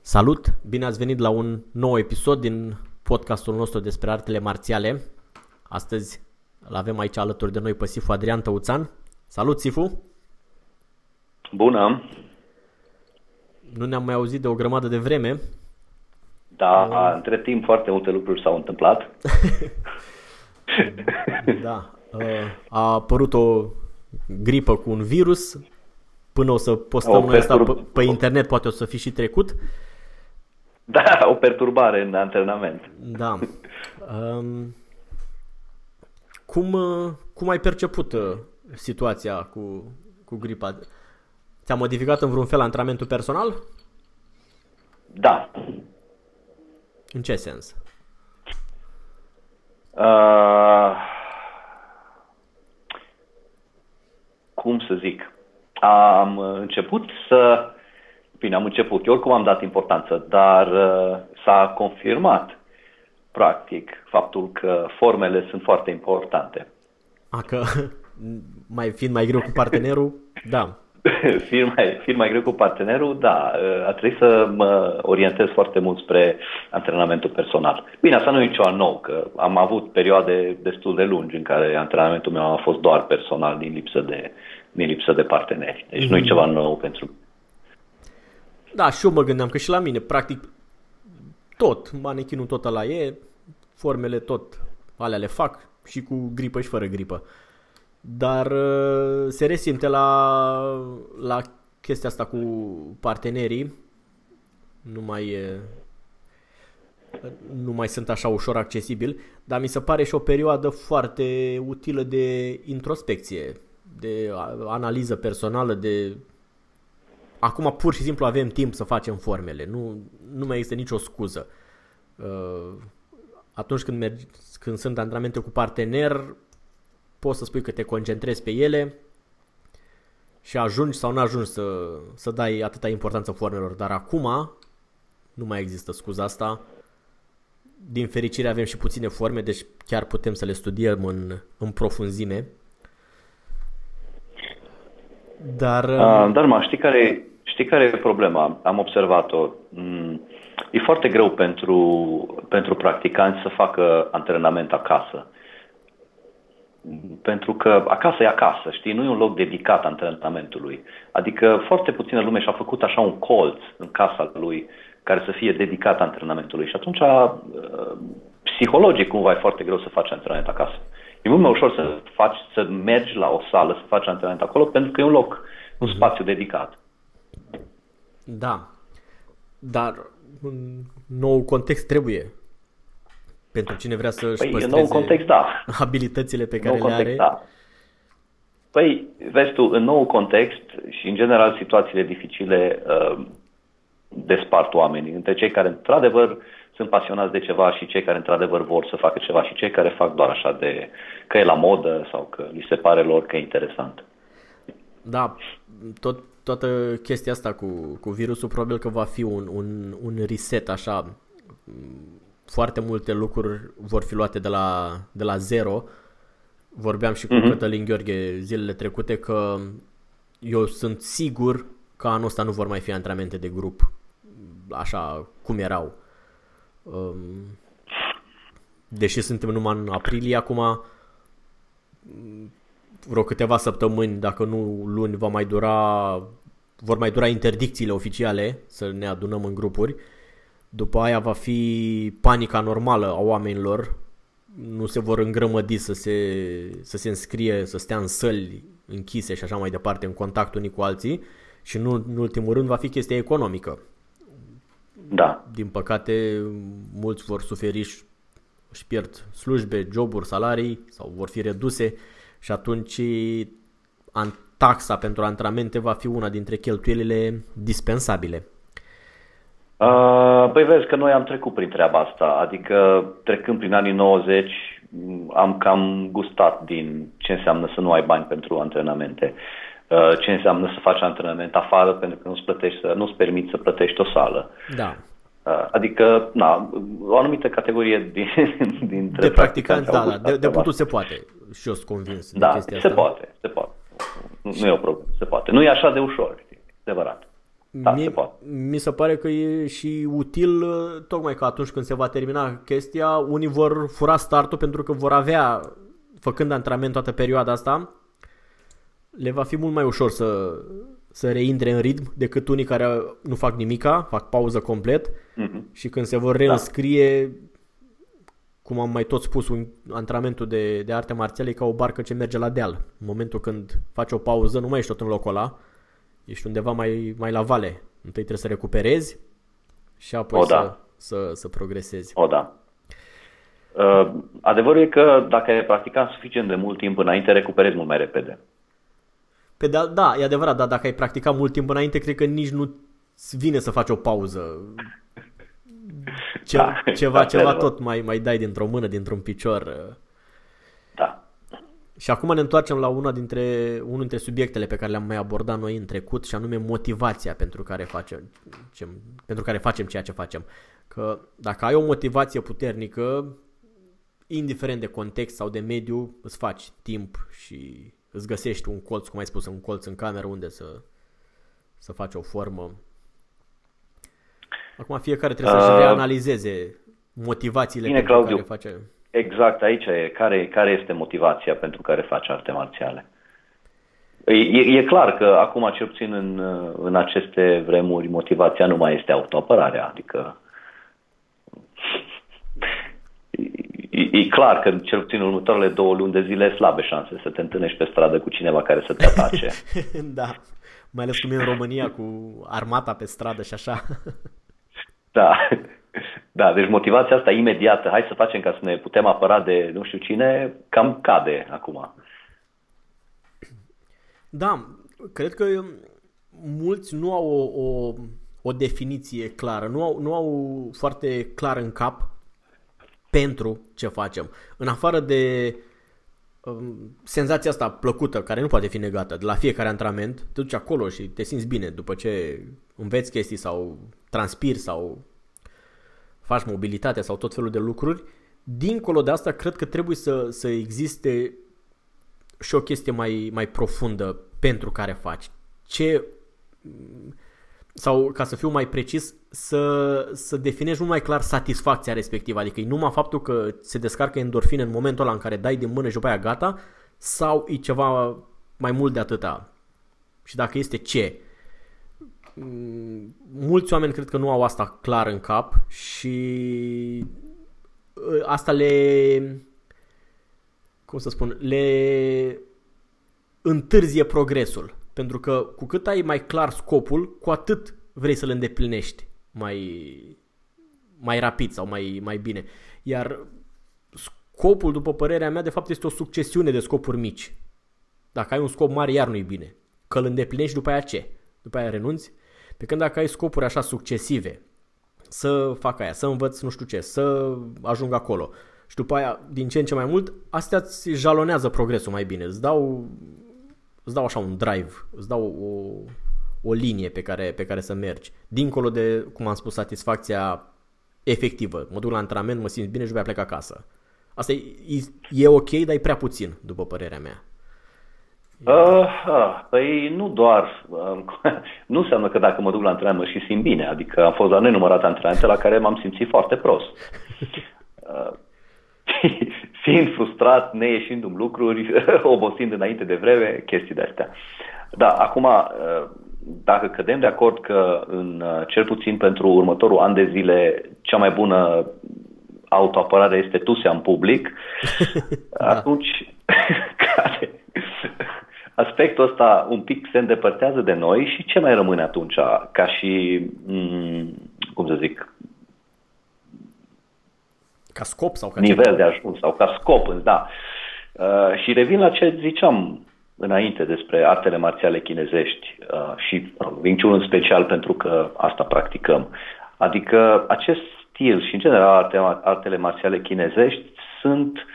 Salut! Bine ați venit la un nou episod din podcastul nostru despre artele marțiale. Astăzi îl avem aici alături de noi pe Sifu Adrian Tăuțan. Salut, Sifu! Bună! Nu ne-am mai auzit de o grămadă de vreme. Da, uh. între timp foarte multe lucruri s-au întâmplat. da. Uh, a apărut o gripă cu un virus. Până o să postăm noi asta pe, pe internet, poate o să fi și trecut. Da, o perturbare în antrenament. Da. Um, cum, uh, cum ai perceput uh, situația cu, cu gripa? Ți-a modificat în vreun fel antrenamentul personal? Da. În ce sens? Uh, cum să zic? Am început să Bine, am început. Eu oricum am dat importanță, dar uh, s-a confirmat, practic, faptul că formele sunt foarte importante. A, că mai fiind mai greu cu partenerul, da. fiind, mai, fiind mai greu cu partenerul, da, uh, a trebuit să mă orientez foarte mult spre antrenamentul personal. Bine, asta nu e nicio nou, că am avut perioade destul de lungi în care antrenamentul meu a fost doar personal din lipsă de, din lipsă de parteneri. Deci mm-hmm. nu e ceva nou pentru da, și eu mă gândeam că și la mine, practic, tot, manechinul tot la e, formele tot alea le fac și cu gripă și fără gripă. Dar uh, se resimte la, la chestia asta cu partenerii, nu mai e, nu mai sunt așa ușor accesibil, dar mi se pare și o perioadă foarte utilă de introspecție, de analiză personală, de Acum pur și simplu avem timp să facem formele, nu, nu mai este nicio scuză. Uh, atunci când, mergi, când sunt antrenamente cu partener, poți să spui că te concentrezi pe ele și ajungi sau nu ajungi să, să dai atâta importanță formelor, dar acum nu mai există scuza asta. Din fericire avem și puține forme, deci chiar putem să le studiem în, în profunzime. Dar... Uh, dar mă, știi care, știi care e problema? Am observat-o. Mm, e foarte greu pentru, pentru practicanți să facă antrenament acasă. Pentru că acasă e acasă, știi? Nu e un loc dedicat antrenamentului. Adică foarte puțină lume și-a făcut așa un colț în casa lui care să fie dedicat antrenamentului. Și atunci, uh, psihologic, cumva, e foarte greu să faci antrenament acasă. E mult mai ușor să faci, să mergi la o sală, să faci antrenament acolo, pentru că e un loc, un mhm. spațiu dedicat. Da. Dar un nou context trebuie. Pentru cine vrea să-și păi, păstreze nou context, da. abilitățile pe care nou le context, are. Da. Păi, vezi tu, în nou context și în general situațiile dificile uh, despart oamenii între cei care într-adevăr sunt pasionați de ceva și cei care într-adevăr vor să facă ceva și cei care fac doar așa de că e la modă sau că li se pare lor că e interesant. Da, tot, toată chestia asta cu, cu virusul probabil că va fi un, un, un reset așa. Foarte multe lucruri vor fi luate de la, de la zero. Vorbeam și cu mm-hmm. Cătălin Gheorghe zilele trecute că eu sunt sigur că anul ăsta nu vor mai fi antrenamente de grup așa cum erau. Um, deși suntem numai în aprilie acum, vreo câteva săptămâni, dacă nu luni, va mai dura, vor mai dura interdicțiile oficiale să ne adunăm în grupuri. După aia va fi panica normală a oamenilor, nu se vor îngrămădi să se, să se înscrie, să stea în săli închise și așa mai departe, în contact unii cu alții și nu în ultimul rând va fi chestia economică. Da. Din păcate, mulți vor suferi și își pierd slujbe, joburi, salarii sau vor fi reduse și atunci taxa pentru antrenamente va fi una dintre cheltuielile dispensabile. Uh, păi vezi că noi am trecut prin treaba asta, adică trecând prin anii 90 am cam gustat din ce înseamnă să nu ai bani pentru antrenamente, uh, ce înseamnă să faci antrenament afară pentru că nu-ți, plătești, să, nu-ți permiți să plătești o sală. Da. Uh, adică, na, o anumită categorie din, dintre de practicanți, da, da, de, de putut se poate și eu sunt convins da, de chestia se asta. poate, se poate. Nu e o problemă, se poate. Nu e așa de ușor, știi, adevărat. Da, mi, se poate. mi se pare că e și util tocmai că atunci când se va termina chestia, unii vor fura startul pentru că vor avea, făcând antrenament toată perioada asta, le va fi mult mai ușor să, să reintre în ritm decât unii care nu fac nimica, fac pauză complet mm-hmm. și când se vor reînscrie, da. cum am mai tot spus, un, antrenamentul de, de arte marțiale e ca o barcă ce merge la deal. În momentul când faci o pauză, nu mai ești tot în locul ăla, ești undeva mai, mai la vale. Întâi trebuie să recuperezi și apoi o, să, da. să, să progresezi. O, da. Uh, adevărul e că dacă ai practicat suficient de mult timp înainte, recuperezi mult mai repede. Pe da, da, e adevărat, dar dacă ai practicat mult timp înainte, cred că nici nu vine să faci o pauză. Ce, Da, ceva, da, ceva adevărat. tot mai, mai dai dintr-o mână, dintr-un picior. Da. Și acum ne întoarcem la una dintre, unul dintre subiectele pe care le-am mai abordat noi în trecut și anume motivația pentru care facem, ce, pentru care facem ceea ce facem. Că dacă ai o motivație puternică, indiferent de context sau de mediu, îți faci timp și îți găsești un colț, cum ai spus, un colț în cameră unde să, să faci o formă. Acum fiecare trebuie să-și Uh, reanalizeze motivațiile bine, pentru Claudiu. care face. Exact, aici e. Care, care este motivația pentru care faci arte marțiale? E, e, e clar că acum, cel puțin în, în aceste vremuri, motivația nu mai este autoapărarea, adică e, e clar că cel puțin în următoarele două luni de zile e slabe șanse să te întâlnești pe stradă cu cineva care să te atace. da, mai ales cum e în România cu armata pe stradă și așa. Da. Da, deci motivația asta imediată, hai să facem ca să ne putem apăra de nu știu cine, cam cade acum. Da, cred că mulți nu au o, o, o definiție clară, nu au, nu au foarte clar în cap pentru ce facem. În afară de um, senzația asta plăcută, care nu poate fi negată, de la fiecare antrenament, te duci acolo și te simți bine după ce înveți chestii sau transpiri sau faci mobilitate sau tot felul de lucruri. Dincolo de asta, cred că trebuie să, să existe și o chestie mai, mai profundă pentru care faci. Ce sau ca să fiu mai precis, să, să definești mult mai clar satisfacția respectivă, adică e numai faptul că se descarcă endorfine în momentul ăla în care dai din mână și după aia gata, sau e ceva mai mult de atâta. Și dacă este ce. Mulți oameni cred că nu au asta clar în cap și asta le cum să spun, le întârzie progresul. Pentru că cu cât ai mai clar scopul, cu atât vrei să-l îndeplinești mai, mai rapid sau mai, mai bine. Iar scopul, după părerea mea, de fapt este o succesiune de scopuri mici. Dacă ai un scop mare, iar nu-i bine. Că îl îndeplinești după aia ce? După aia renunți? Pe când dacă ai scopuri așa succesive, să fac aia, să învăț nu știu ce, să ajung acolo, și după aia, din ce în ce mai mult, astea îți jalonează progresul mai bine. Îți dau, îți dau așa un drive, îți dau o, o linie pe care, pe care să mergi. Dincolo de, cum am spus, satisfacția efectivă. Mă duc la antrenament, mă simt bine și după aia plec acasă. Asta e, e, e ok, dar e prea puțin, după părerea mea. Uh, uh, păi nu doar, uh, nu înseamnă că dacă mă duc la antrenament mă și simt bine, adică am fost la nenumărate antrenamente la care m-am simțit foarte prost. Uh, fiind frustrat, neieșindu-mi lucruri, obosind înainte de vreme, chestii de astea. Da, acum, uh, dacă cădem de acord că în uh, cel puțin pentru următorul an de zile cea mai bună autoapărare este tusea în public, da. atunci care, aspectul ăsta un pic se îndepărtează de noi și ce mai rămâne atunci ca și, mm, cum să zic, ca scop sau ca nivel ce? de ajuns sau ca scop, da. Uh, și revin la ce ziceam înainte despre artele marțiale chinezești uh, și Wing Chun în special pentru că asta practicăm. Adică acest stil și în general arte, artele marțiale chinezești sunt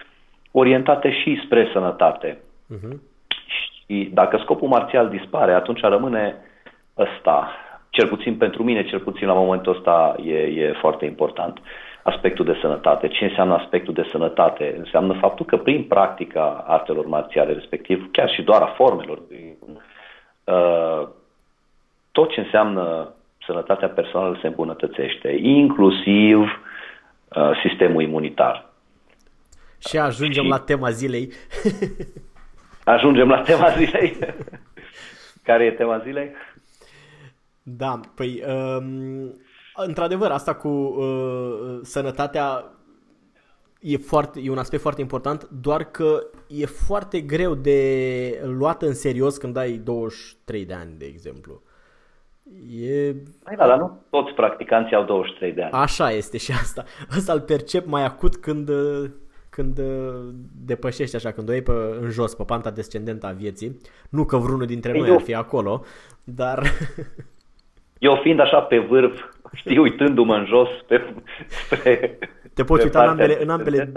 orientate și spre sănătate. Uh-huh. Și dacă scopul marțial dispare, atunci rămâne ăsta. Cel puțin pentru mine, cel puțin la momentul ăsta e, e foarte important. Aspectul de sănătate. Ce înseamnă aspectul de sănătate? Înseamnă faptul că prin practica artelor marțiale, respectiv chiar și doar a formelor, uh, tot ce înseamnă sănătatea personală se îmbunătățește, inclusiv uh, sistemul imunitar. Și ajungem și la tema zilei. ajungem la tema zilei. Care e tema zilei? Da, păi um, într-adevăr asta cu uh, sănătatea e, foarte, e un aspect foarte important, doar că e foarte greu de luat în serios când ai 23 de ani, de exemplu. E... Păi da, dar nu toți practicanții au 23 de ani. Așa este și asta. Asta îl percep mai acut când, când depășești așa, când o iei pe, în jos, pe panta descendentă a vieții. Nu că vreunul dintre noi Eu... ar fi acolo, dar... Eu fiind așa pe vârf, știi, uitându-mă în jos pe, pe Te poți uita în ambele, în ambele,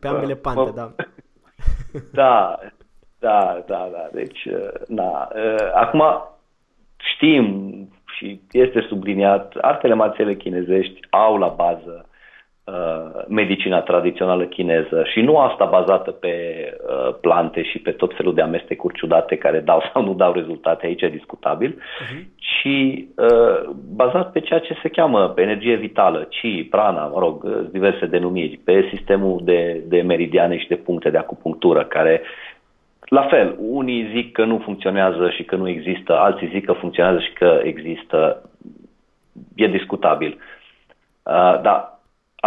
pe ambele pante, da. Da, da, da, da. Deci, na. Acum, știm și este subliniat, artele marțiale chinezești au la bază uh, medicina tradițională chineză și nu asta bazată pe uh, plante și pe tot felul de amestecuri ciudate care dau sau nu dau rezultate, aici e discutabil, uh-huh. ci uh, bazat pe ceea ce se cheamă pe energie vitală, chi, prana, mă rog, uh, diverse denumiri, pe sistemul de, de meridiane și de puncte de acupunctură care la fel, unii zic că nu funcționează și că nu există, alții zic că funcționează și că există. E discutabil. Uh, dar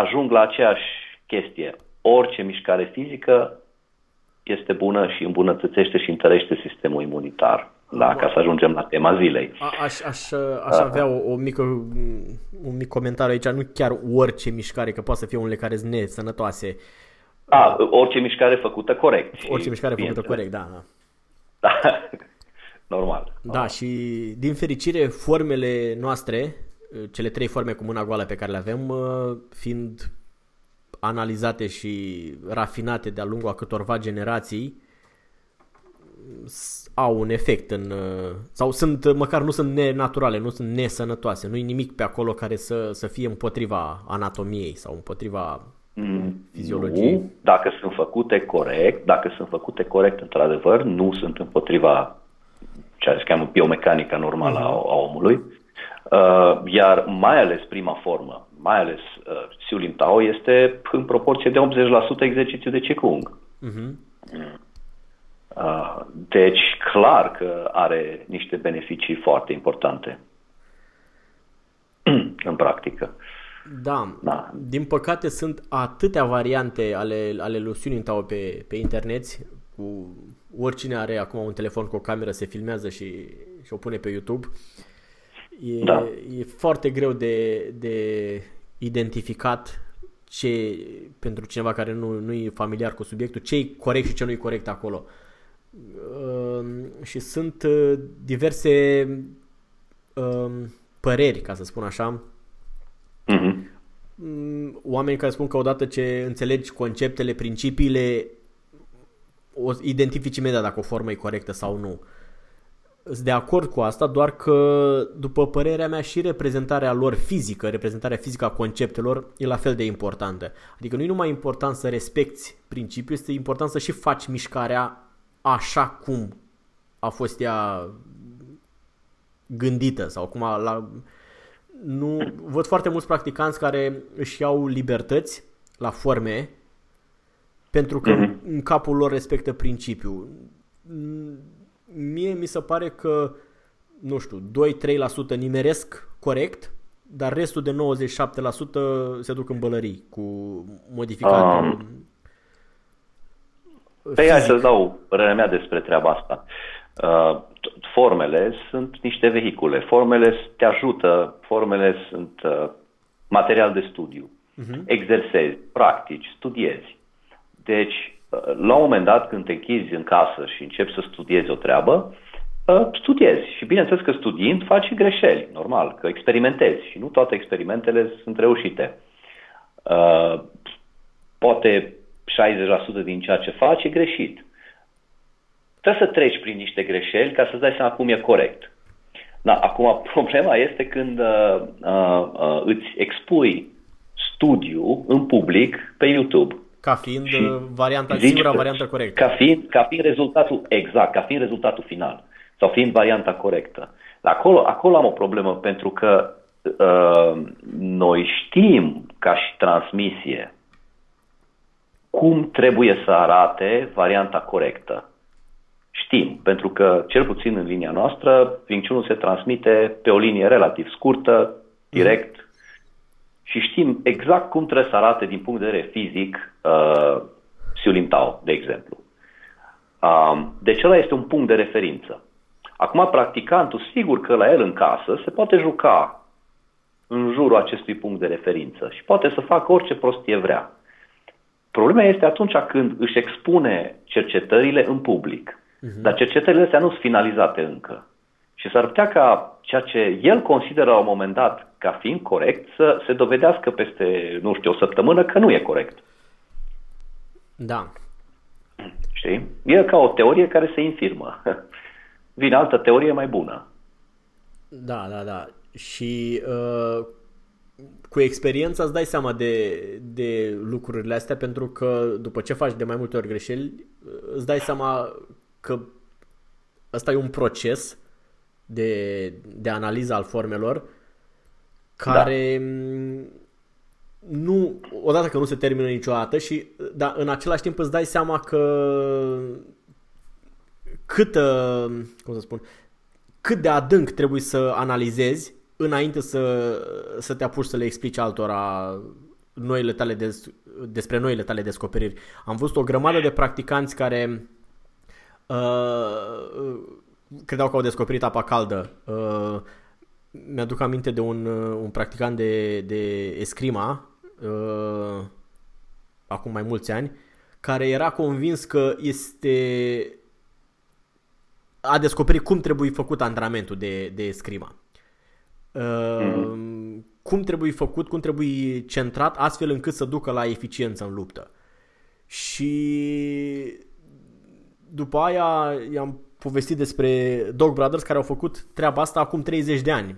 ajung la aceeași chestie. Orice mișcare fizică este bună și îmbunătățește și întărește sistemul imunitar. Da, ca să ajungem la tema zilei. A, aș, aș, aș avea o, o mică, un mic comentariu aici, nu chiar orice mișcare, că poate să fie unele care sunt nesănătoase. Uh, a, orice mișcare făcută corect. Orice mișcare făcută corect, da, da. Da, normal. Da, și din fericire formele noastre, cele trei forme cu mâna goală pe care le avem, fiind analizate și rafinate de-a lungul a câtorva generații, au un efect în sau sunt măcar nu sunt nenaturale, nu sunt nesănătoase, nu e nimic pe acolo care să, să fie împotriva anatomiei sau împotriva fiziologie? Nu, dacă sunt făcute corect, dacă sunt făcute corect într-adevăr, nu sunt împotriva ceea ce se cheamă biomecanica normală uh-huh. a, a omului, uh, iar mai ales prima formă, mai ales uh, Siu Lim Tao, este în proporție de 80% exercițiu de Qigong. Uh-huh. Uh, deci, clar că are niște beneficii foarte importante în practică. Da. da. Din păcate sunt atâtea variante ale, ale lui Tao pe, pe internet cu oricine are acum un telefon cu o cameră se filmează și, și o pune pe YouTube. E, da. e foarte greu de, de identificat ce, pentru cineva care nu, nu e familiar cu subiectul, ce e corect și ce nu e corect acolo. Uh, și sunt uh, diverse uh, păreri, ca să spun așa, Uh-huh. Oameni care spun că odată ce înțelegi conceptele, principiile, o identifici imediat dacă o formă e corectă sau nu. Sunt de acord cu asta, doar că, după părerea mea, și reprezentarea lor fizică, reprezentarea fizică a conceptelor, e la fel de importantă. Adică nu e numai important să respecti principiul, este important să și faci mișcarea așa cum a fost ea gândită sau cum a, la, nu, văd foarte mulți practicanți care își iau libertăți la forme pentru că mm-hmm. în capul lor respectă principiul. Mie mi se pare că, nu știu, 2-3% nimeresc corect, dar restul de 97% se duc în bălării cu modificatul. Um, pe hai să-ți dau părerea mea despre treaba asta. Uh, formele sunt niște vehicule. Formele te ajută, formele sunt uh, material de studiu. Uh-huh. Exersezi, practici, studiezi. Deci, uh, la un moment dat, când te închizi în casă și începi să studiezi o treabă, uh, studiezi. Și bineînțeles că studiind faci greșeli, normal, că experimentezi și nu toate experimentele sunt reușite. Uh, poate 60% din ceea ce faci e greșit. Trebuie să treci prin niște greșeli ca să-ți dai seama cum e corect. Da, acum, problema este când uh, uh, uh, îți expui studiu în public pe YouTube. Ca fiind uh, varianta, singura variantă corectă. Ca fiind, ca fiind rezultatul, exact, ca fiind rezultatul final. Sau fiind varianta corectă. Acolo, acolo am o problemă pentru că uh, noi știm ca și transmisie cum trebuie să arate varianta corectă. Știm, pentru că, cel puțin în linia noastră, vinciunul se transmite pe o linie relativ scurtă, direct, mm. Și știm exact cum trebuie să arate din punct de vedere fizic uh, Siulim Tao, de exemplu. Uh, deci ăla este un punct de referință. Acum, practicantul, sigur că la el în casă se poate juca în jurul acestui punct de referință și poate să facă orice prostie vrea. Problema este atunci când își expune cercetările în public. Uh-huh. Dar cercetările astea nu sunt finalizate încă. Și s-ar putea ca ceea ce el consideră la un moment dat ca fiind corect să se dovedească peste, nu știu, o săptămână că nu e corect. Da. Știi? E ca o teorie care se infirmă. Vine altă teorie mai bună. Da, da, da. Și uh, cu experiența îți dai seama de, de lucrurile astea pentru că după ce faci de mai multe ori greșeli, îți dai seama că ăsta e un proces de, de analiză al formelor care da. nu, odată că nu se termină niciodată și dar în același timp îți dai seama că cât, cum să spun, cât de adânc trebuie să analizezi înainte să, să te apuci să le explici altora noile tale des, despre noile tale descoperiri. Am văzut o grămadă de practicanți care uh, credeau că au descoperit apa caldă. Uh, mi-aduc aminte de un, uh, un practicant de, de escrima uh, acum mai mulți ani care era convins că este a descoperit cum trebuie făcut antrenamentul de, de escrima mm-hmm. cum trebuie făcut, cum trebuie centrat, astfel încât să ducă la eficiență în luptă. Și după aia i-am povestit despre Dog Brothers care au făcut treaba asta acum 30 de ani.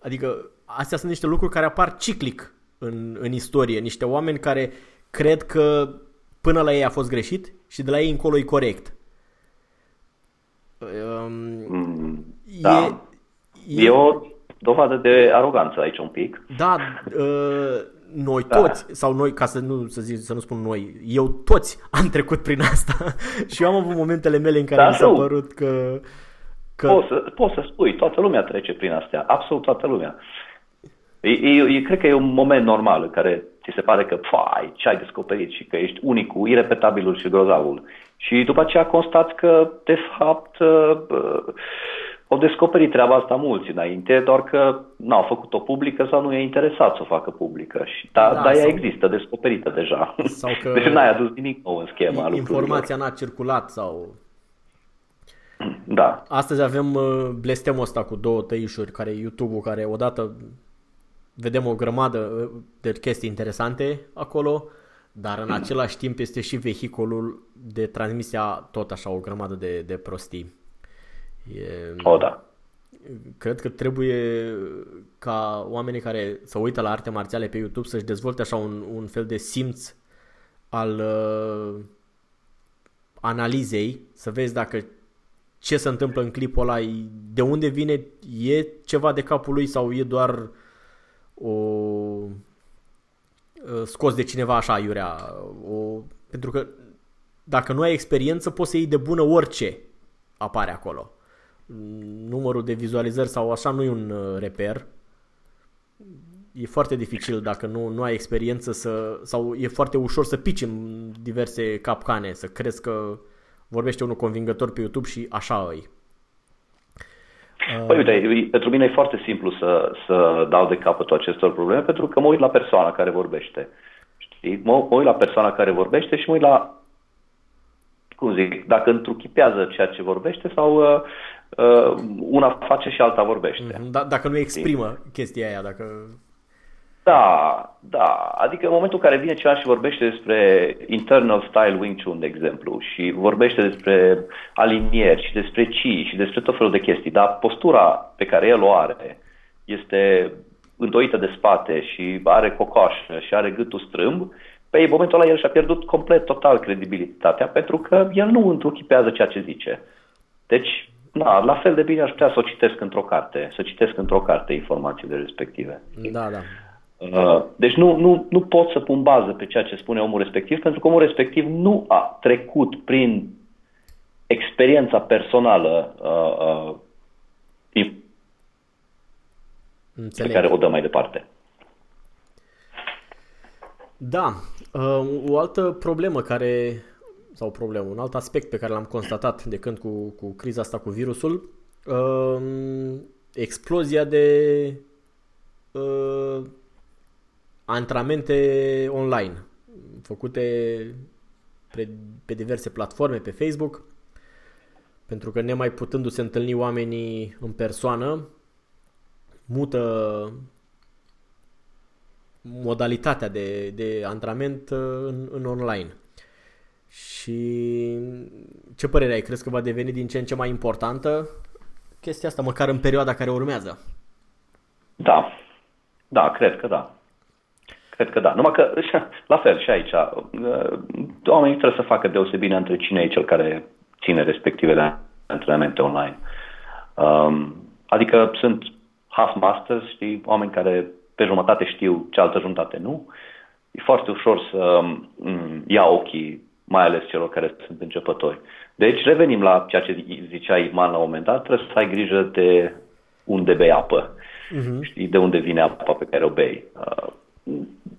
Adică astea sunt niște lucruri care apar ciclic în, în istorie, niște oameni care cred că până la ei a fost greșit și de la ei încolo e corect. Um, da. E o dovadă de aroganță aici un pic. Da, uh, noi da. toți, sau noi, ca să nu, să, zic, să nu spun noi, eu toți am trecut prin asta și eu am avut momentele mele în care da, mi s-a părut că... că... Poți, să, poți să spui, toată lumea trece prin astea, absolut toată lumea. E, e, cred că e un moment normal în care ți se pare că, fai, ce ai descoperit și că ești unicul, irepetabilul și grozavul. Și după aceea constați că, de fapt, uh, au descoperit treaba asta mulți înainte, doar că n-au făcut-o publică sau nu e interesat să o facă publică. Și da, da, dar ea există, descoperită deja. Sau că deci n-ai adus nimic nou în schema Informația n-a circulat sau... Da. Astăzi avem uh, blestemul ăsta cu două tăișuri, care e YouTube-ul, care odată vedem o grămadă uh, de chestii interesante acolo, dar în același timp este și vehiculul de transmisia tot așa o grămadă de, de prostii. E, o, da. Cred că trebuie ca oamenii care se uită la arte marțiale pe YouTube să-și dezvolte așa un, un fel de simț al uh, analizei, să vezi dacă ce se întâmplă în clipul ăla, de unde vine, e ceva de capul lui sau e doar o scos de cineva așa iurea. O, pentru că dacă nu ai experiență poți să iei de bună orice apare acolo. Numărul de vizualizări sau așa nu e un uh, reper. E foarte dificil dacă nu, nu ai experiență să, sau e foarte ușor să pici în diverse capcane, să crezi că vorbește unul convingător pe YouTube și așa îi. Păi uite, pentru mine e foarte simplu să, să dau de capătul acestor probleme pentru că mă uit la persoana care vorbește. Știi? Mă, mă uit la persoana care vorbește și mă uit la, cum zic, dacă întruchipează ceea ce vorbește sau uh, uh, una face și alta vorbește. Mhm. Da, dacă nu exprimă Știi? chestia aia, dacă... Da, da. Adică în momentul în care vine cineva și vorbește despre internal style Wing Chun, de exemplu, și vorbește despre alinieri și despre chi și despre tot felul de chestii, dar postura pe care el o are este îndoită de spate și are cocoașă și are gâtul strâmb, pe în momentul ăla el și-a pierdut complet, total credibilitatea, pentru că el nu întruchipează ceea ce zice. Deci, na, la fel de bine aș putea să o citesc într-o carte, să citesc într-o carte informațiile respective. Da, da. Uh, deci nu, nu, nu pot să pun bază pe ceea ce spune omul respectiv, pentru că omul respectiv nu a trecut prin experiența personală uh, uh, pe care o dă mai departe. Da. Uh, o altă problemă care, sau problemă, un alt aspect pe care l-am constatat de când cu, cu criza asta cu virusul, uh, explozia de uh, antrenamente online făcute pe, pe diverse platforme, pe Facebook, pentru că nemai putându-se întâlni oamenii în persoană, mută modalitatea de, de antrenament uh, în, în online. Și ce părere ai? Crezi că va deveni din ce în ce mai importantă chestia asta, măcar în perioada care urmează? Da, da, cred că da. Cred că da. Numai că, la fel și aici, uh, oamenii trebuie să facă deosebire între cine e cel care ține respectivele antrenamente online. Um, adică sunt half masters, știi, oameni care pe jumătate știu, cealaltă jumătate nu. E foarte ușor să um, ia ochii, mai ales celor care sunt începători. Deci revenim la ceea ce zicea Iman la un moment dat, trebuie să ai grijă de unde bei apă. Uh-huh. Știi, de unde vine apa pe care o bei. Uh,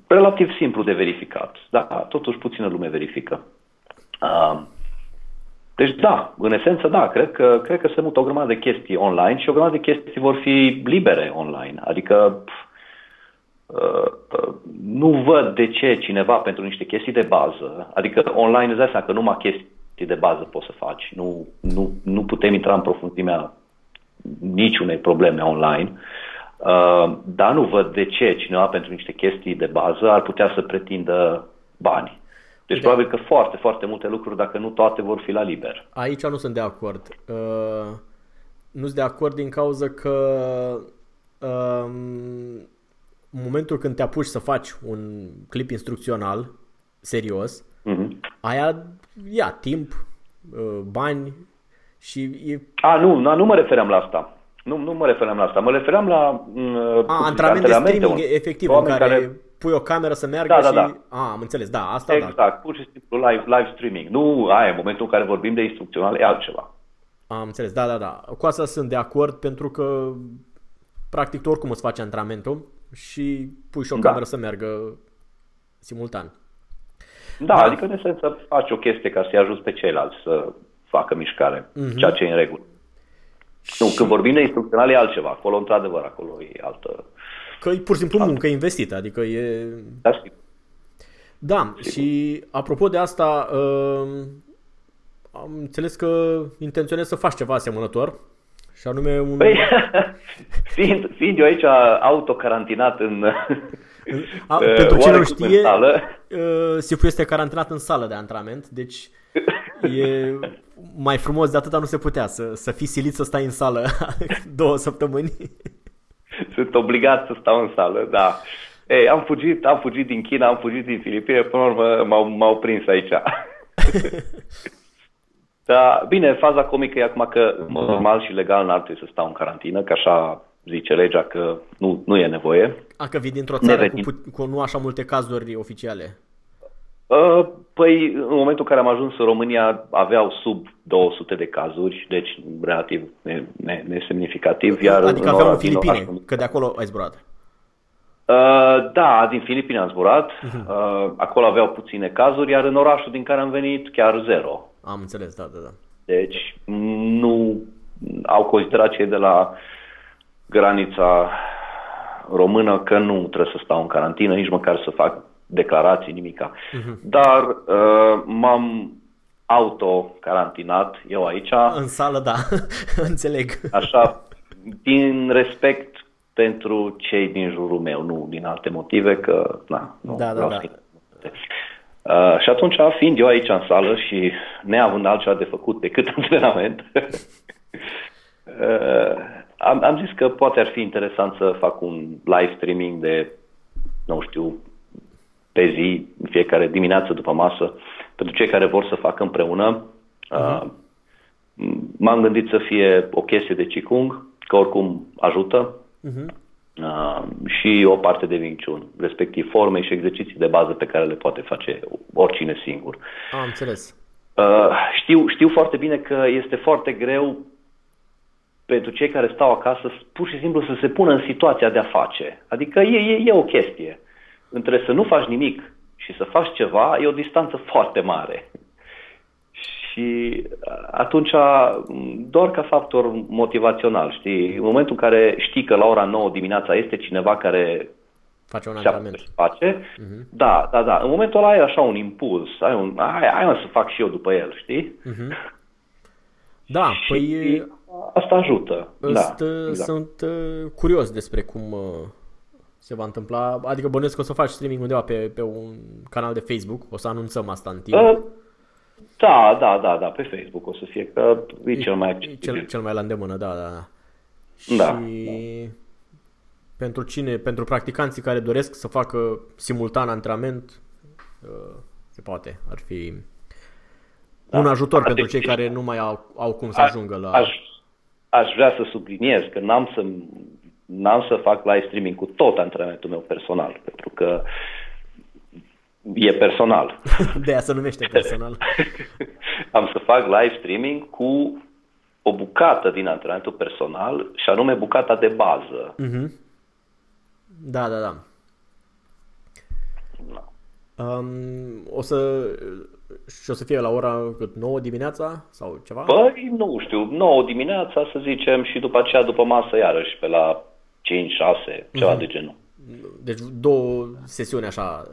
relativ simplu de verificat, dar totuși puțină lume verifică. Uh, deci da, în esență da, cred că, cred că se mută o grămadă de chestii online și o grămadă de chestii vor fi libere online. Adică pf, uh, uh, nu văd de ce cineva pentru niște chestii de bază, adică online îți dai seama că numai chestii de bază poți să faci, nu, nu, nu putem intra în profunzimea niciunei probleme online, uh, dar nu văd de ce cineva pentru niște chestii de bază ar putea să pretindă bani. Deci da. probabil că foarte, foarte multe lucruri, dacă nu toate, vor fi la liber. Aici nu sunt de acord. Uh, nu sunt de acord din cauza că uh, în momentul când te apuci să faci un clip instrucțional serios, uh-huh. aia ia timp, uh, bani și e... A, nu, nu mă refeream la asta. Nu, nu mă refeream la asta. Mă refeream la... Uh, A, antrenament de streaming, efectiv, în care, care pui o cameră să meargă da, da, și... Da, da. A, am înțeles, da, asta exact, da. Exact, pur și simplu live, live streaming. Nu, aia, în momentul în care vorbim de instrucțional, e altceva. Am înțeles, da, da, da. Cu asta sunt de acord pentru că practic tu oricum îți faci antrenamentul și pui și o da. cameră să meargă simultan. Da, da, adică în esență faci o chestie ca să-i ajuți pe ceilalți să facă mișcare, uh-huh. ceea ce e în regulă. Și... Nu, când vorbim de instrucțional e altceva. Acolo, într-adevăr, acolo e altă... Că e pur și simplu muncă investită, adică e... Da, știu. Da, Sigur. și apropo de asta, uh, am înțeles că intenționez să faci ceva asemănător, și anume un... Păi, fiind, fiind eu aici autocarantinat în... A, pentru cine nu știe, sală. Uh, Sifu este carantinat în sală de antrenament, deci e mai frumos de atâta nu se putea să, să fii silit să stai în sală două săptămâni. Sunt obligat să stau în sală, da. Ei, am fugit, am fugit din China, am fugit din Filipine, până la urmă m-au, m-au prins aici. Da, bine, faza comică e acum că normal și legal n-ar trebui să stau în carantină, că așa zice legea că nu, nu e nevoie. A, că vii dintr-o țară cu, cu nu așa multe cazuri oficiale. Uh, păi, în momentul în care am ajuns în România, aveau sub 200 de cazuri, deci relativ nesemnificativ. Iar adică aveau în Filipine, că de acolo ai zburat. Uh, da, din Filipine am zburat. Uh-huh. Uh, acolo aveau puține cazuri, iar în orașul din care am venit, chiar zero. Am înțeles, da, da, da. Deci, nu au considerat cei de la granița română că nu trebuie să stau în carantină, nici măcar să fac declarații, nimica. Uh-huh. Dar uh, m-am auto-carantinat eu aici. În sală, da, înțeleg. Așa, din respect pentru cei din jurul meu, nu din alte motive, că na, nu da, da, da. Uh, și atunci, fiind eu aici în sală și neavând altceva de făcut decât antrenament, uh, am, am zis că poate ar fi interesant să fac un live streaming de, nu știu, pe zi, în fiecare dimineață după masă, pentru cei care vor să facă împreună. Uh-huh. M-am gândit să fie o chestie de Qigong, că oricum ajută, uh-huh. Uh, și o parte de Wing Chun, respectiv forme și exerciții de bază pe care le poate face oricine singur. Am înțeles. Uh, știu, știu foarte bine că este foarte greu pentru cei care stau acasă pur și simplu să se pună în situația de a face. Adică e, e, e o chestie între să nu faci nimic și să faci ceva e o distanță foarte mare. Și atunci, doar ca factor motivațional, știi, în momentul în care știi că la ora 9 dimineața este cineva care face un antrenament. Face, uh-huh. da, da, da. În momentul ăla ai așa un impuls, ai un, ai, ai să fac și eu după el, știi? Uh-huh. Da, și păi... Asta ajută. Da, exact. Sunt uh, curios despre cum uh, se va întâmpla? Adică bănuiesc că o să faci streaming undeva pe, pe un canal de Facebook, o să anunțăm asta în timp. Uh, da, da, da, da, pe Facebook o să fie, că e, e cel mai accesibil. Cel, cel mai la îndemână, da, da. Da. Și da. pentru cine, pentru practicanții care doresc să facă simultan antrenament, uh, se poate, ar fi da. un ajutor ar pentru cei care nu mai au, au cum să ajungă la... Aș, aș vrea să subliniez că n-am să n-am să fac live streaming cu tot antrenamentul meu personal, pentru că e personal. De aia se numește personal. Am să fac live streaming cu o bucată din antrenamentul personal și anume bucata de bază. Mm-hmm. Da, da, da. No. Um, o să și o să fie la ora cât 9 dimineața sau ceva? Păi, nu știu, 9 dimineața să zicem și după aceea după masă iarăși pe la 5, 6, ceva mm-hmm. de genul. Deci două sesiuni așa.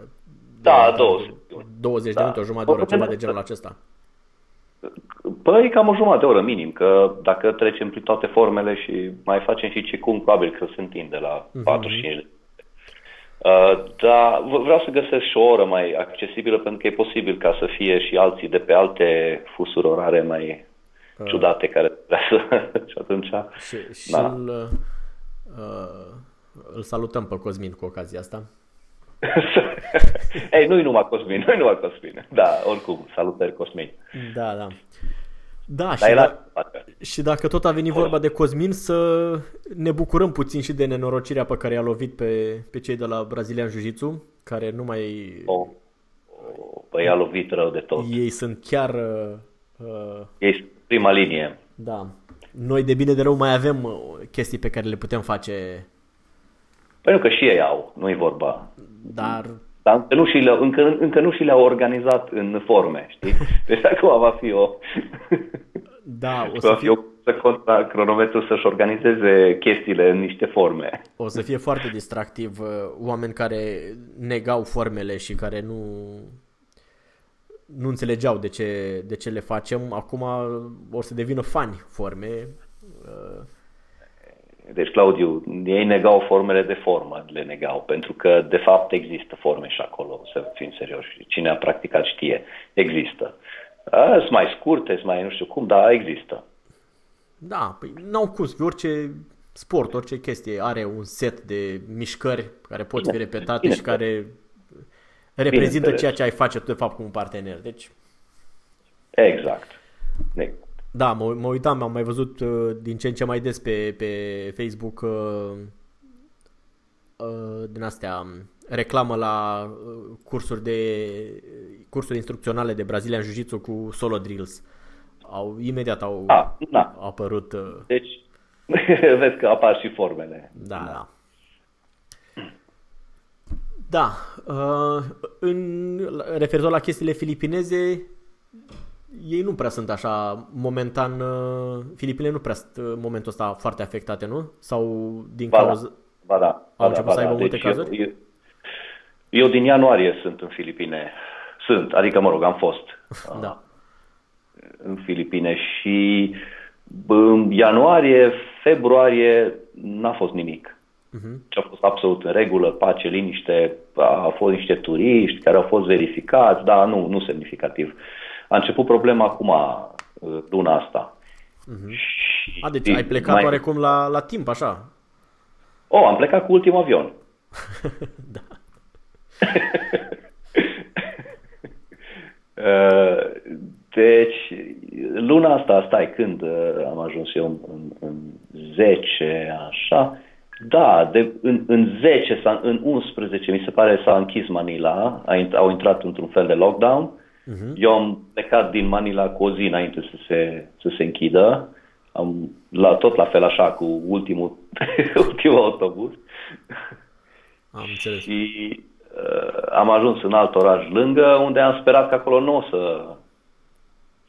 Da, de, două sesiuni. 20 da. de minute, o jumătate de oră, ceva de genul acesta. Păi cam o jumătate de oră minim, că dacă trecem prin toate formele și mai facem și ce cum, probabil că se întinde la mm-hmm. 45 de Uh, dar vreau să găsesc și o oră mai accesibilă pentru că e posibil ca să fie și alții de pe alte fusuri orare mai uh. ciudate care vrea să... și atunci... Și, și da. îl, Uh, îl salutăm pe Cosmin cu ocazia asta. Ei, nu-i numai Cosmin, nu-i numai Cosmin. Da, oricum, salutări Cosmin. Da, da. Da, și, da, și dacă tot a venit vorba de Cosmin, să ne bucurăm puțin și de nenorocirea pe care i-a lovit pe, pe cei de la Brazilian Jiu-Jitsu, care nu mai... Oh. Oh, păi i-a lovit rău de tot. Ei sunt chiar... Uh, Ei sunt prima linie. Da noi de bine de rău mai avem uh, chestii pe care le putem face. Pentru că și ei au, nu-i vorba. Dar... Dar încă nu, și le, încă, încă nu și le-au organizat în forme, știi? Deci acum va fi o... Da, o să va fi o să contra cronometru să-și organizeze chestiile în niște forme. O să fie foarte distractiv uh, oameni care negau formele și care nu nu înțelegeau de ce, de ce le facem, acum o să devină fani forme. Deci, Claudiu, ei negau formele de formă, le negau, pentru că, de fapt, există forme și acolo, să fim serioși. Cine a practicat știe, există. Sunt mai scurte, sunt mai nu știu cum, dar există. Da, păi n-au cum, orice sport, orice chestie are un set de mișcări care pot fi repetate bine, și care reprezintă ceea ce ai face tu de fapt cu un partener. Deci... Exact. Da, mă, mă uitam, am mai văzut uh, din ce în ce mai des pe, pe Facebook uh, uh, din astea um, reclamă la uh, cursuri de cursuri instrucționale de Brazilian Jiu-Jitsu cu solo drills. Au imediat au Ah, da. apărut uh, Deci, vezi că apar și formele. Da, da. Da, uh, în, referitor la chestiile filipineze, ei nu prea sunt așa, momentan, uh, Filipinele nu prea sunt uh, în momentul ăsta foarte afectate, nu? Sau din Ba da. cauza... Ba da. Au ba început da, să ba aibă da. multe Deci cazuri? Eu, eu din ianuarie sunt în Filipine. Sunt, adică mă rog, am fost Da. în Filipine și în ianuarie, februarie n-a fost nimic. Mhm. Ce a fost absolut în regulă, pace, liniște, au fost niște turiști care au fost verificați, dar nu, nu semnificativ. A început problema acum, uh, luna asta. Și A, deci ai plecat mai- oarecum la, la timp, așa? Oh, am plecat cu ultimul avion. Da. Uh, Deci, luna asta, stai, când uh, am ajuns eu în, în, în 10, așa, da, de, în, în 10, sau în 11, mi se pare, s-a închis Manila, a, int- au intrat într-un fel de lockdown. Eu am plecat din Manila cu o zi înainte să se, să se închidă, am, la, tot la fel așa, cu ultimul, ultimul autobuz. Am înțeles. Și uh, am ajuns în alt oraș lângă, unde am sperat că acolo nu o să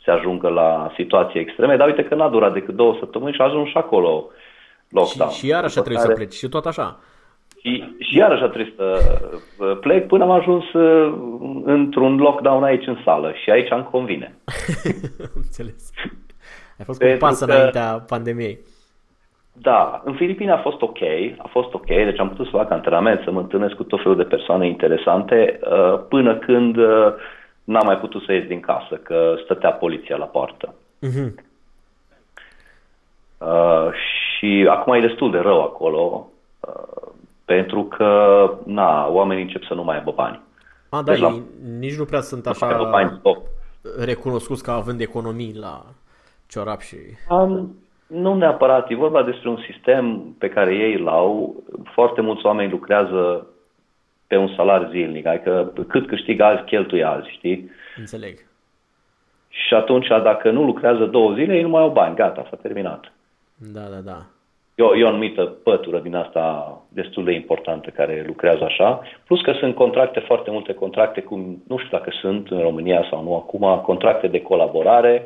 se ajungă la situații extreme, dar uite că n-a durat decât două săptămâni și a ajuns și acolo Și, lockdown. și iarăși a După trebuit să care- pleci și tot așa. Și, și iarăși a trebuit să uh, plec până am ajuns uh, într-un lockdown aici în sală și aici îmi convine. Am înțeles. Ai fost cu un Pentru pas că- înaintea pandemiei. Da, în Filipine a fost ok, a fost ok, deci am putut să fac antrenament, să mă întâlnesc cu tot felul de persoane interesante, uh, până când uh, n-am mai putut să ies din casă, că stătea poliția la poartă. Mhm. Uh, și acum e destul de rău acolo, uh, pentru că, na, oamenii încep să nu mai aibă bani. A, da, Deci la- ei nici nu prea sunt Nu mai aibă bani așa stop. recunoscuți ca având economii la ciorap și... Um, nu neapărat, e vorba despre un sistem pe care ei îl au. Foarte mulți oameni lucrează pe un salar zilnic, adică cât câștigă azi, cheltuie azi, știi? Înțeleg. Și atunci, dacă nu lucrează două zile, ei nu mai au bani, gata, s-a terminat. Da, da, da. E o, e o anumită pătură din asta destul de importantă care lucrează așa, plus că sunt contracte, foarte multe contracte, cum nu știu dacă sunt în România sau nu acum, contracte de colaborare,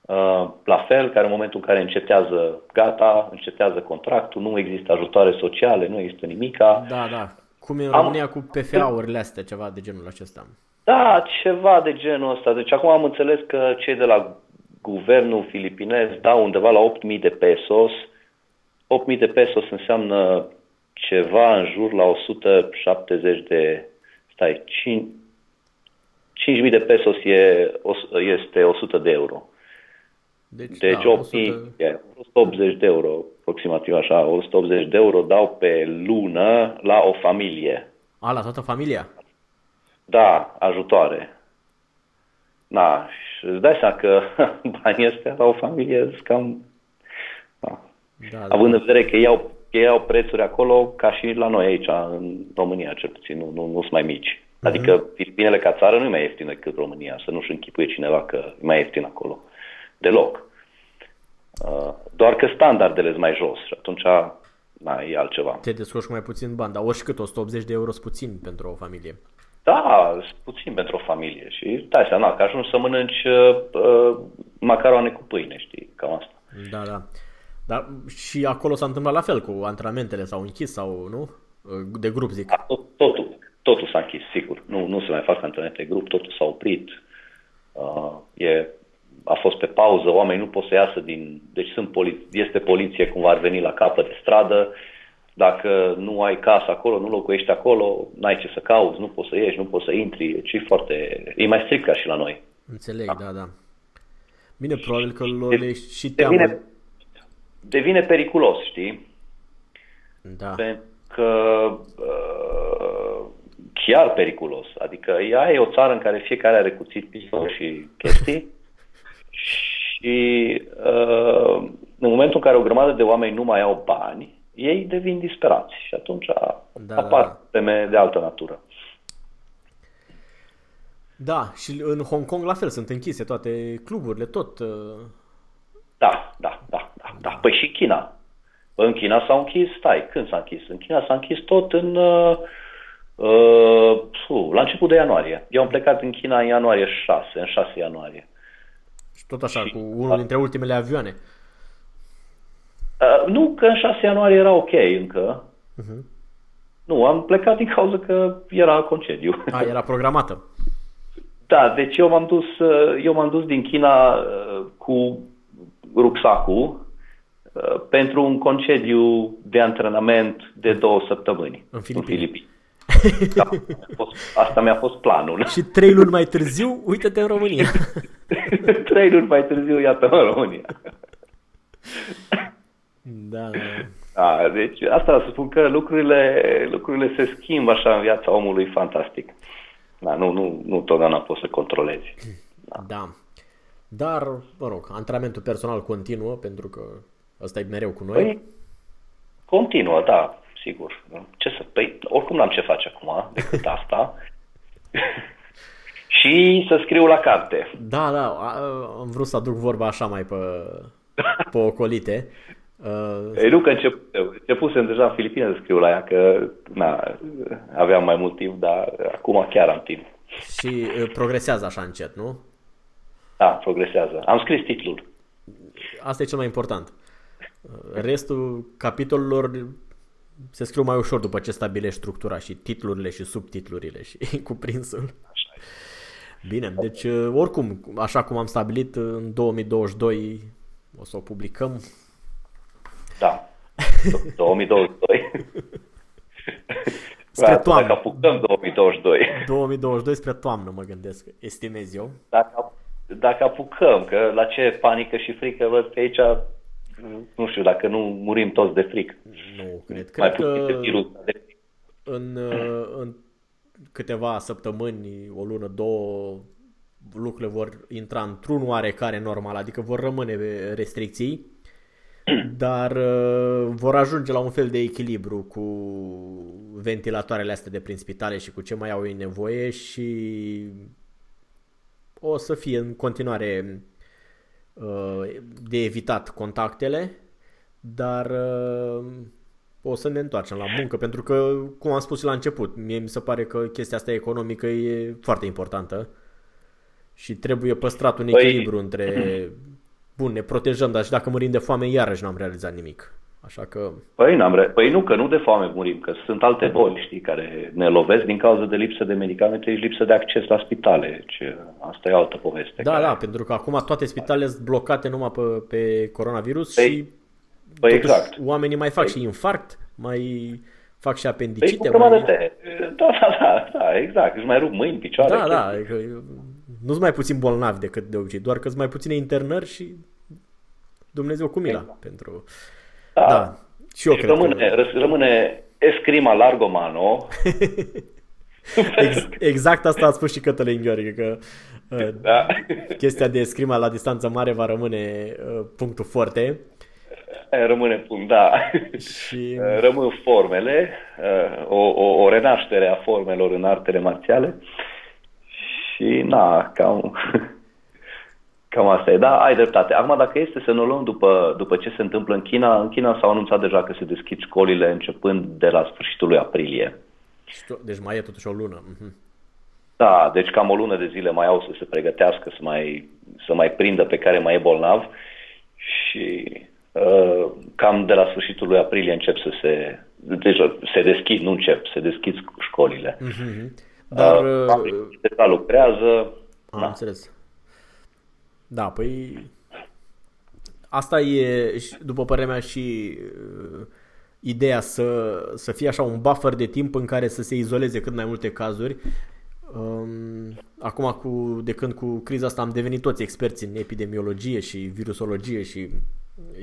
uh, la fel, care în momentul în care încetează, gata, încetează contractul, nu există ajutoare sociale, nu există nimica. Da, da. Cum e în Am- România cu PFA-urile astea, ceva de genul acesta. Da, ceva de genul ăsta. Deci acum am înțeles că cei de la guvernul filipinez dau undeva la 8.000 de pesos. 8.000 de pesos înseamnă ceva în jur la 170 de... Stai, 5, 5.000 de pesos e, o- este 100 de euro. Deci, Deci da, 8.000, e 180 de euro, aproximativ așa, 180 de euro dau pe lună la o familie. A, la toată familia? Da, ajutoare. Da, și îți dai seama că banii ăstea la o familie sunt cam... Da. Da, da. Având în vedere că iau, că iau prețuri acolo ca și la noi aici, în România cel puțin, nu, nu, nu sunt mai mici. Adică Filipinele ca țară nu e mai ieftin decât România, să nu-și închipuie cineva că e mai ieftin acolo. Deloc. Uh, Doar că standardele sunt mai jos și atunci na, e altceva. Te descurci cu mai puțin bani, dar oricât 180 de euro sunt puțin pentru o familie. Da, sunt puțin pentru o familie și dai seama că ajungi să mănânci uh, uh, macaroane cu pâine, știi, cam asta. Da, da. Dar și acolo s-a întâmplat la fel, cu antrenamentele s-au închis sau nu? De grup, zic. Da, tot- Totul, totul s-a închis, sigur. Nu, nu se mai fac antrenamente de grup, totul s-a oprit. Uh, e, a fost pe pauză, oamenii nu pot să iasă din... Deci sunt poli- este poliție cumva ar veni la capăt de stradă. Dacă nu ai casă acolo, nu locuiești acolo, n-ai ce să cauți, nu poți să ieși, nu poți să intri. Deci e foarte... E mai strict ca și la noi. Înțeleg, da, da. Bine, probabil că lor le și teamă. Devine, devine periculos, știi? Da. Pentru că uh, chiar periculos. Adică ea e o țară în care fiecare are cuțit, pistol și chestii Și uh, în momentul în care o grămadă de oameni nu mai au bani, ei devin disperați și atunci da, apar da. teme de altă natură. Da, și în Hong Kong la fel sunt închise toate cluburile, tot. Uh... Da, da, da, da, da. Păi și China. În China s-au închis, stai, când s-a închis? În China s-a închis tot în, uh, uh, la început de ianuarie. Eu am plecat în China în ianuarie 6, în 6 ianuarie. Și tot așa, și, cu unul dintre ultimele avioane. Uh, nu, că în 6 ianuarie era ok încă. Uh-huh. Nu, am plecat din cauza că era concediu. A, era programată. Da, deci eu m-am dus, uh, eu m-am dus din China uh, cu rucsacul uh, pentru un concediu de antrenament de două săptămâni în Filipine. În Filipine. Da, asta mi-a fost planul. Și trei luni mai târziu, uite-te în România. trei luni mai târziu, iată în România. Da, da. A, deci asta să spun că lucrurile, lucrurile se schimbă așa în viața omului fantastic. Da, nu, nu, nu totdeauna poți să controlezi. Da. da. Dar, mă rog, antrenamentul personal continuă pentru că ăsta e mereu cu noi. Păi, continuă, da, sigur. Ce să, păi, oricum n-am ce face acum decât asta. și să scriu la carte. Da, da, am vrut să aduc vorba așa mai pe, pe ocolite. Uh, Ei, nu că încep, începusem deja în Filipine să scriu la ea, că na, aveam mai mult timp, dar acum chiar am timp. Și uh, progresează așa încet, nu? Da, progresează. Am scris titlul. Asta e cel mai important. Uh, restul capitolelor se scriu mai ușor după ce stabilești structura și titlurile și subtitlurile și cuprinsul. Așa e. Bine, deci uh, oricum, așa cum am stabilit, în 2022 o să o publicăm da. 2022. Spre toamnă. Dacă apucăm 2022. 2022 spre toamnă, mă gândesc, estimez eu. Dacă, dacă apucăm, că la ce panică și frică văd că aici, nu știu, dacă nu murim toți de frică. Nu, cred. Cred Mai că de virus, de în, în câteva săptămâni, o lună, două, lucrurile vor intra într-un oarecare normal, adică vor rămâne restricții dar uh, vor ajunge la un fel de echilibru cu ventilatoarele astea de prin spitale și cu ce mai au ei nevoie și o să fie în continuare uh, de evitat contactele, dar uh, o să ne întoarcem la muncă, pentru că, cum am spus la început, mie mi se pare că chestia asta economică e foarte importantă și trebuie păstrat un păi, echilibru păi... între bun, ne protejăm, dar și dacă murim de foame, iarăși n-am realizat nimic. Așa că... Păi, n-am re... păi nu, că nu de foame murim, că sunt alte boli, știi, care ne lovesc din cauza de lipsă de medicamente și lipsă de acces la spitale. Deci, asta e altă poveste. Da, care... da, pentru că acum toate spitalele sunt blocate numai pe, pe coronavirus păi, și păi exact. oamenii mai fac păi... și infarct, mai fac și apendicite. Păi, mai... de... Da, da, da, da, exact. Își mai rup mâini, picioare. Da, da, adică nu sunt mai puțin bolnavi decât de obicei, doar că sunt mai puține internări și Dumnezeu cu mila exact. pentru... Da. da. Și eu deci cred rămâne, că... rămâne escrima largomano. Ex, exact asta a spus și Cătălin Gheorghe, că uh, da. chestia de escrima la distanță mare va rămâne uh, punctul foarte. Rămâne punct, da. Și... Uh, rămân formele, uh, o, o, o renaștere a formelor în artele marțiale și na, cam Cam asta e, da, ai dreptate. Acum, dacă este să ne luăm după, după ce se întâmplă în China, în China s-au anunțat deja că se deschid școlile începând de la sfârșitul lui aprilie. Deci mai e totuși o lună. Mhm. Da, deci cam o lună de zile mai au să se pregătească, să mai, să mai prindă pe care mai e bolnav și uh, cam de la sfârșitul lui aprilie încep să se, deci se deschid, nu încep, se deschid școlile. Mm-hmm. Dar... Uh, deja lucrează. Am da. înțeles. Da, păi asta e, după părerea mea, și uh, ideea să, să fie așa un buffer de timp în care să se izoleze cât mai multe cazuri. Um, acum, cu, de când cu criza asta am devenit toți experți în epidemiologie și virusologie și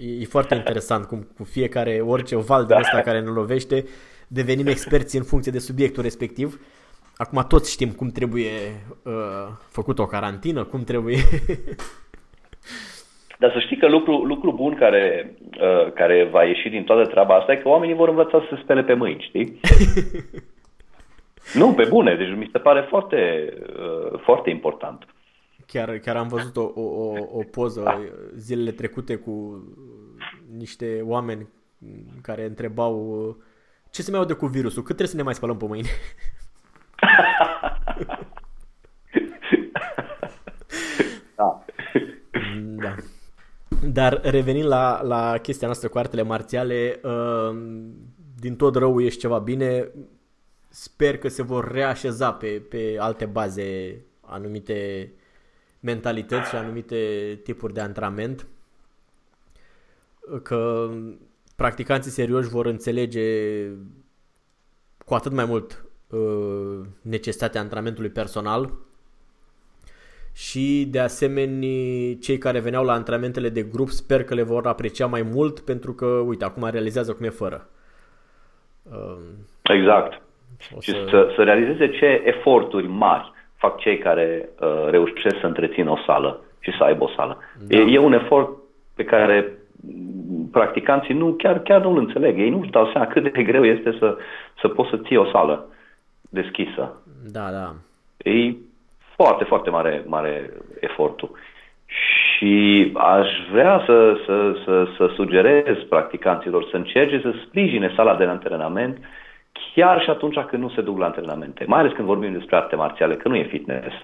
e, e foarte interesant cum cu fiecare, orice val de ăsta care ne lovește, devenim experți în funcție de subiectul respectiv. Acum toți știm cum trebuie uh, făcut o carantină, cum trebuie... Dar să știi că lucru, lucru bun care, uh, care va ieși din toată treaba asta e că oamenii vor învăța să se spele pe mâini, știi? nu, pe bune, deci mi se pare foarte, uh, foarte important. Chiar, chiar am văzut o, o, o poză da. zilele trecute cu niște oameni care întrebau ce se mai aude cu virusul, cât trebuie să ne mai spălăm pe mâini? da. da. Dar revenind la, la chestia noastră cu artele marțiale, uh, din tot rău ești ceva bine, sper că se vor reașeza pe, pe alte baze anumite mentalități și anumite tipuri de antrenament, că practicanții serioși vor înțelege cu atât mai mult uh, necesitatea antrenamentului personal și de asemenea cei care veneau la antrenamentele de grup sper că le vor aprecia mai mult pentru că, uite, acum realizează cum e fără. Uh, exact. Și să... să, să realizeze ce eforturi mari fac cei care uh, reușesc să întrețină o sală și să aibă o sală. Da. E, e un efort pe care practicanții nu, chiar, chiar nu-l înțeleg. Ei nu-și dau seama cât de greu este să, să poți să ții o sală deschisă. Da, da. E foarte, foarte mare, mare efortul. Și aș vrea să, să, să, să sugerez practicanților să încerce să sprijine sala de antrenament chiar și atunci când nu se duc la antrenamente, mai ales când vorbim despre arte marțiale, că nu e fitness.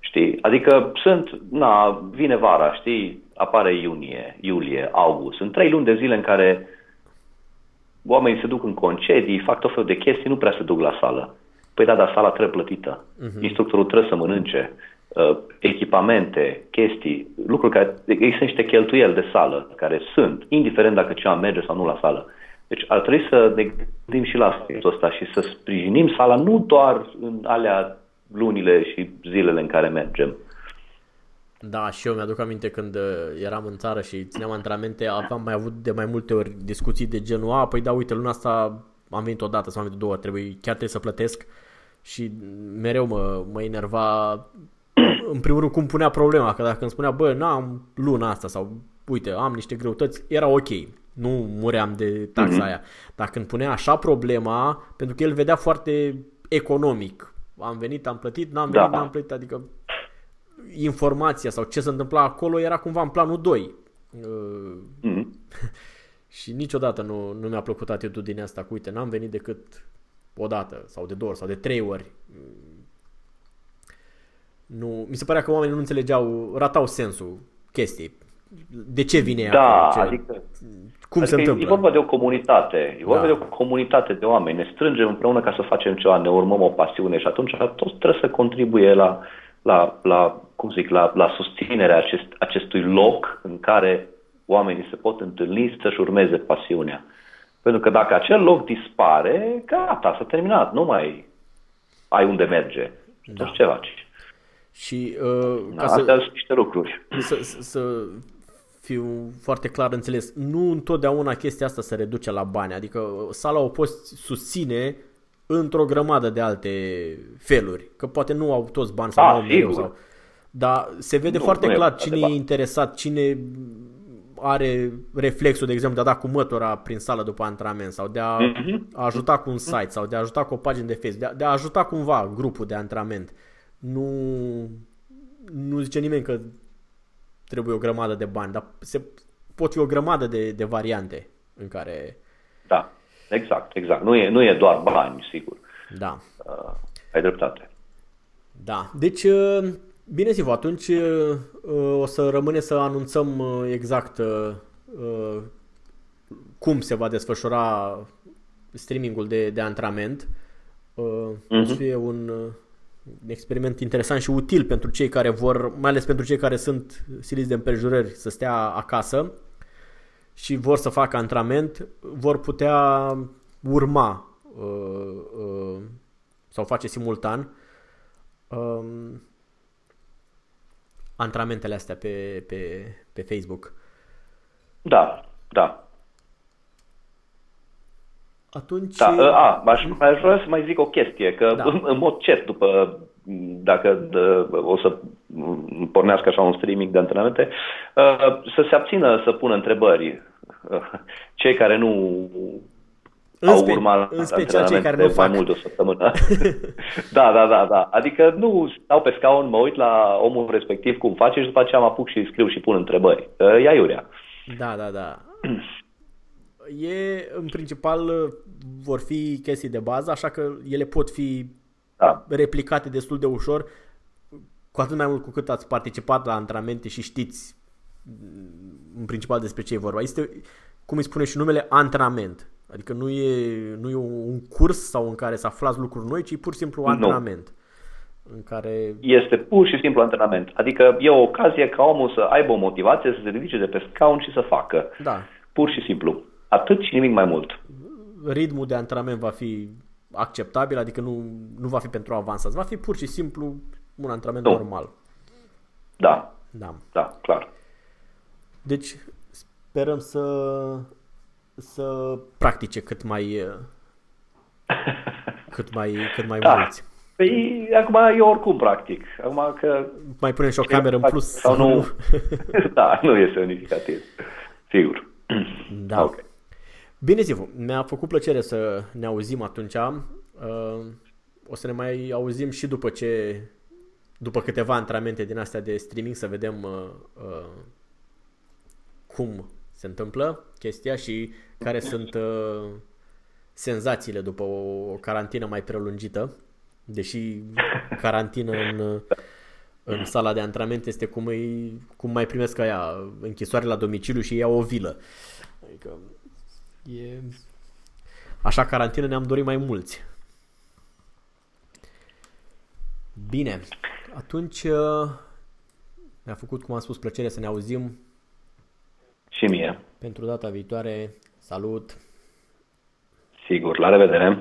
Știi? Adică sunt, na, vine vara, știi, apare iunie, iulie, august. Sunt trei luni de zile în care oamenii se duc în concedii, fac tot felul de chestii, nu prea se duc la sală. Păi da, dar sala trebuie plătită. Uh-huh. Instructorul trebuie să mănânce. Uh, echipamente, chestii, lucruri care există niște cheltuieli de sală care sunt, indiferent dacă cineva merge sau nu la sală. Deci ar trebui să ne gândim și la aspectul ăsta și să sprijinim sala nu doar în alea lunile și zilele în care mergem. Da, și eu mi-aduc aminte când uh, eram în țară și țineam antrenamente, aveam mai avut de mai multe ori discuții de genul, a, păi da, uite, luna asta am venit o dată sau am venit două ori, trebuie, chiar trebuie să plătesc și mereu mă, mă enerva în primul rând cum punea problema, că dacă îmi spunea, bă, n-am luna asta sau uite, am niște greutăți, era ok, nu muream de taxa mm-hmm. aia. Dar când punea așa problema, pentru că el vedea foarte economic, am venit, am plătit, n-am venit, da. n-am plătit, adică informația sau ce se întâmpla acolo era cumva în planul 2. Mm-hmm. și niciodată nu, nu mi-a plăcut atitudinea asta cu, uite, n-am venit decât o dată sau de două ori sau de trei ori. Nu, mi se părea că oamenii nu înțelegeau, ratau sensul chestii. De ce vine da, acolo? Ce, adică, cum adică se întâmplă? E vorba de o comunitate. E vorba da. de o comunitate de oameni. Ne strângem împreună ca să facem ceva, ne urmăm o pasiune și atunci toți trebuie să contribuie la, la, la cum zic, la, la susținerea acest, acestui loc în care oamenii se pot întâlni să-și urmeze pasiunea. Pentru că dacă acel loc dispare, gata, s-a terminat, nu mai ai unde merge. Da. ce faci? Și uh, ca da, să, astea sunt niște lucruri. Să, să, să fiu foarte clar înțeles, nu întotdeauna chestia asta se reduce la bani, adică sala o poți susține într-o grămadă de alte feluri, că poate nu au toți bani sau A, nu au mereu, sau... Dar se vede nu, foarte nu clar cine e interesat, cine are reflexul, de exemplu, de a da cu mătura prin sală după antrenament sau de a mm-hmm. ajuta cu un site sau de a ajuta cu o pagină de Facebook, de a, de a ajuta cumva grupul de antrenament. Nu, nu zice nimeni că trebuie o grămadă de bani, dar se, pot fi o grămadă de, de variante în care... Da, exact, exact. Nu e, nu e doar bani, sigur. Da. Uh, ai dreptate. Da, deci uh, Bine, Sivu, atunci uh, o să rămâne să anunțăm uh, exact uh, cum se va desfășura streamingul de, de antrenament. Uh-huh. O să mhm. fie un experiment interesant și util pentru cei care vor, mai ales pentru cei care sunt siliți de împrejurări, să stea acasă și vor să facă antrenament, vor putea urma uh, uh, sau face simultan uh, antrenamentele astea pe, pe, pe Facebook. Da, da. Atunci... Da, a, aș, aș vrea să mai zic o chestie, că da. în, în mod cert, după, dacă de, o să pornească așa un streaming de antrenamente, uh, să se abțină să pună întrebări. Cei care nu în au spe- urmat în special cei care nu mai fac. mult de o săptămână. da, da, da, da. Adică nu stau pe scaun, mă uit la omul respectiv cum face și după aceea mă apuc și scriu și pun întrebări. Uh, Ia iurea. Da, da, da. E, în principal, vor fi chestii de bază, așa că ele pot fi Da. replicate destul de ușor, cu atât mai mult cu cât ați participat la antrenamente și știți mm, în principal despre ce e vorba. Este, cum îi spune și numele, antrenament. Adică nu e, nu e un curs sau în care să aflați lucruri noi, ci pur și simplu antrenament. În care Este pur și simplu antrenament. Adică e o ocazie ca omul să aibă o motivație, să se ridice de pe scaun și să facă. Da. Pur și simplu. Atât și nimic mai mult. Ritmul de antrenament va fi acceptabil, adică nu, nu va fi pentru avansați, va fi pur și simplu un antrenament Nu. normal. Da, Da. da, clar. Deci sperăm să să practice cât mai eh, cât mai cât mai Da. mulți. Păi, acum eu oricum practic. Acum că... Mai punem și o cameră în plus Sau nu... da, nu este unificativ. Sigur. Da. Ok. Bine, Zivu, mi-a făcut plăcere să ne auzim atunci. Uh, O să ne mai auzim și după ce după câteva antrenamente din astea de streaming să vedem uh, uh, cum se întâmplă chestia și care sunt uh, senzațiile după o, o carantină mai prelungită. Deși carantină în, în sala de antrenament este cum, îi, cum mai primesc aia închisoare la domiciliu și iau o vilă. Adică e... Așa carantină ne-am dorit mai mulți. Bine, atunci uh, mi-a făcut, cum am spus, plăcere să ne auzim Și mie. pentru data viitoare. Salut! Sigur. La revedere.